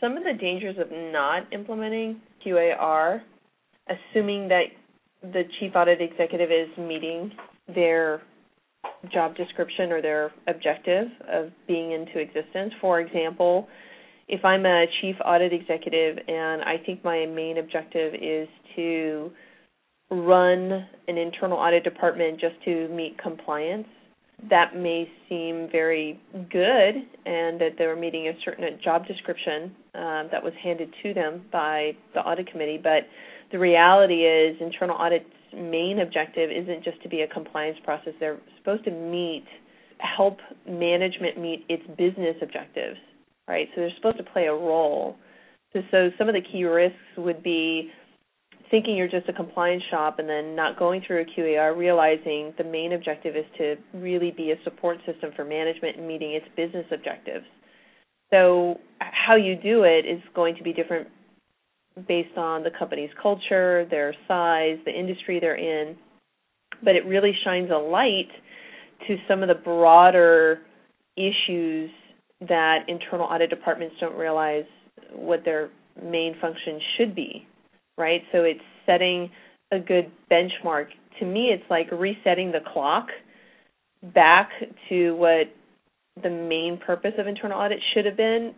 some of the dangers of not implementing QAR, assuming that the chief audit executive is meeting their job description or their objective of being into existence. For example, if I'm a chief audit executive and I think my main objective is to run an internal audit department just to meet compliance, that may seem very good and that they're meeting a certain job description uh, that was handed to them by the audit committee. But the reality is, internal audit's main objective isn't just to be a compliance process. They're supposed to meet, help management meet its business objectives, right? So they're supposed to play a role. So, so some of the key risks would be thinking you're just a compliance shop and then not going through a QAR, realizing the main objective is to really be a support system for management and meeting its business objectives. So, how you do it is going to be different based on the company's culture, their size, the industry they're in, but it really shines a light to some of the broader issues that internal audit departments don't realize what their main function should be right? So it's setting a good benchmark. To me, it's like resetting the clock back to what the main purpose of internal audit should have been,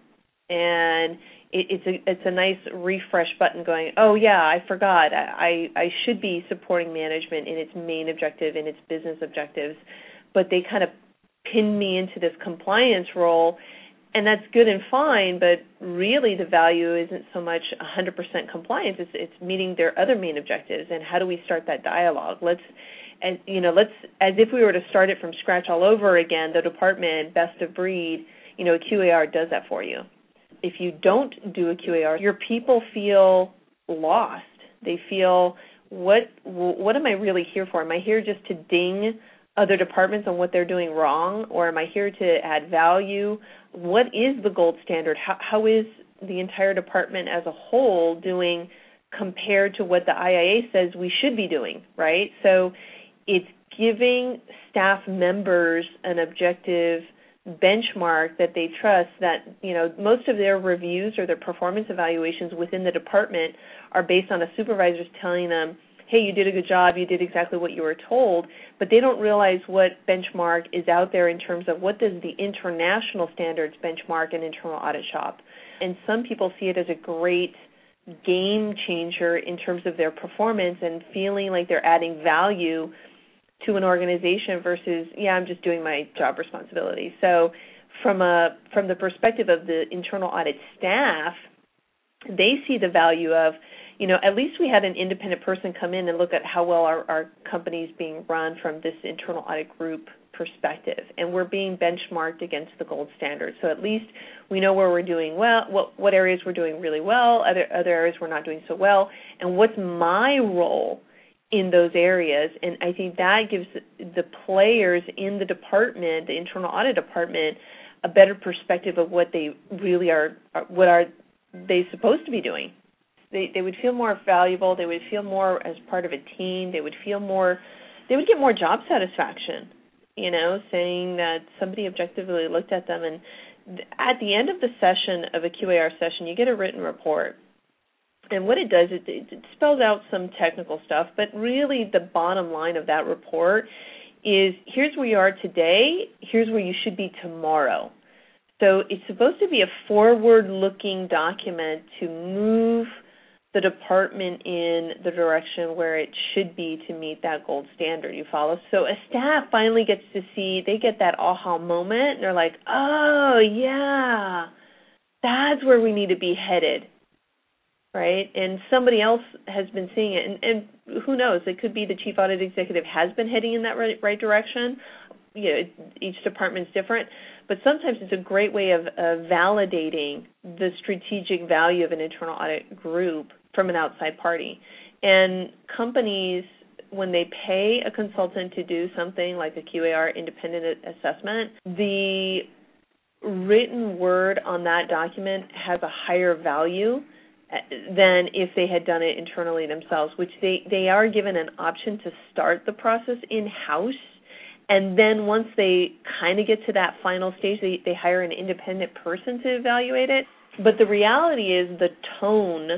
and it, it's a it's a nice refresh button going. Oh yeah, I forgot. I I should be supporting management in its main objective in its business objectives, but they kind of pinned me into this compliance role and that's good and fine, but really the value isn't so much 100% compliance. It's, it's meeting their other main objectives, and how do we start that dialogue? Let's, you know, let's as if we were to start it from scratch all over again. The department, best of breed, you know, QAR does that for you. If you don't do a QAR, your people feel lost. They feel what what am I really here for? Am I here just to ding other departments on what they're doing wrong, or am I here to add value? What is the gold standard? How, how is the entire department as a whole doing compared to what the IIA says we should be doing, right? So it's giving staff members an objective benchmark that they trust that you know most of their reviews or their performance evaluations within the department are based on a supervisors telling them hey, you did a good job, you did exactly what you were told, but they don't realize what benchmark is out there in terms of what does the international standards benchmark an internal audit shop. And some people see it as a great game changer in terms of their performance and feeling like they're adding value to an organization versus yeah i'm just doing my job responsibility so from a from the perspective of the internal audit staff they see the value of you know, at least we had an independent person come in and look at how well our, our company is being run from this internal audit group perspective, and we're being benchmarked against the gold standard. So at least we know where we're doing well, what what areas we're doing really well, other other areas we're not doing so well, and what's my role in those areas. And I think that gives the players in the department, the internal audit department, a better perspective of what they really are, what are they supposed to be doing they they would feel more valuable they would feel more as part of a team they would feel more they would get more job satisfaction you know saying that somebody objectively looked at them. And at the end of the session of a QAR session you get a written report. And what it does it, it spells out some technical stuff but really the bottom line of that report is here's where you are today here's where you should be tomorrow. So it's supposed to be a forward looking document to move the department in the direction where it should be to meet that gold standard you follow? So a staff finally gets to see they get that aha moment. And they're like oh yeah that's where we need to be headed right? And somebody else has been seeing it. And, and who knows? It could be the chief audit executive has been heading in that right, right direction. You know each department's different. But sometimes it's a great way of, of validating the strategic value of an internal audit group from an outside party. And companies, when they pay a consultant to do something like a QAR independent assessment, the written word on that document has a higher value uh, than if they had done it internally themselves, which they, they are given an option to start the process in house. And then once they kind of get to that final stage, they, they hire an independent person to evaluate it But the reality is the tone,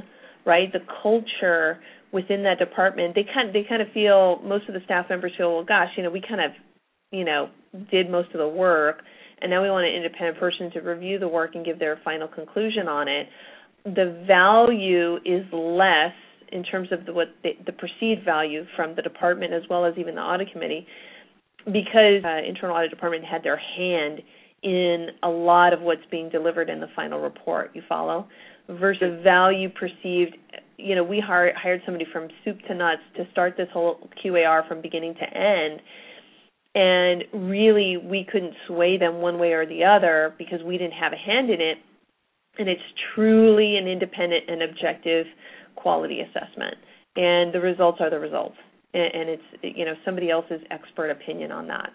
right? The culture within that department, they kind of, they kind of feel most of the staff members feel, well, gosh, you know, we kind of, you know, did most of the work, and now we want an independent person to review the work and give their final conclusion on it. The value is less in terms of the, what the, the perceived value from the department as well as even the audit committee, because uh, internal audit department had their hand in a lot of what's being delivered in the final report. You follow? Versus value perceived. You know, we hired hired somebody from soup to nuts to start this whole QAR from beginning to end. And really, we couldn't sway them one way or the other because we didn't have a hand in it. And it's truly an independent and objective quality assessment. And the results are the results. And, and it's, you know, somebody else's expert opinion on that.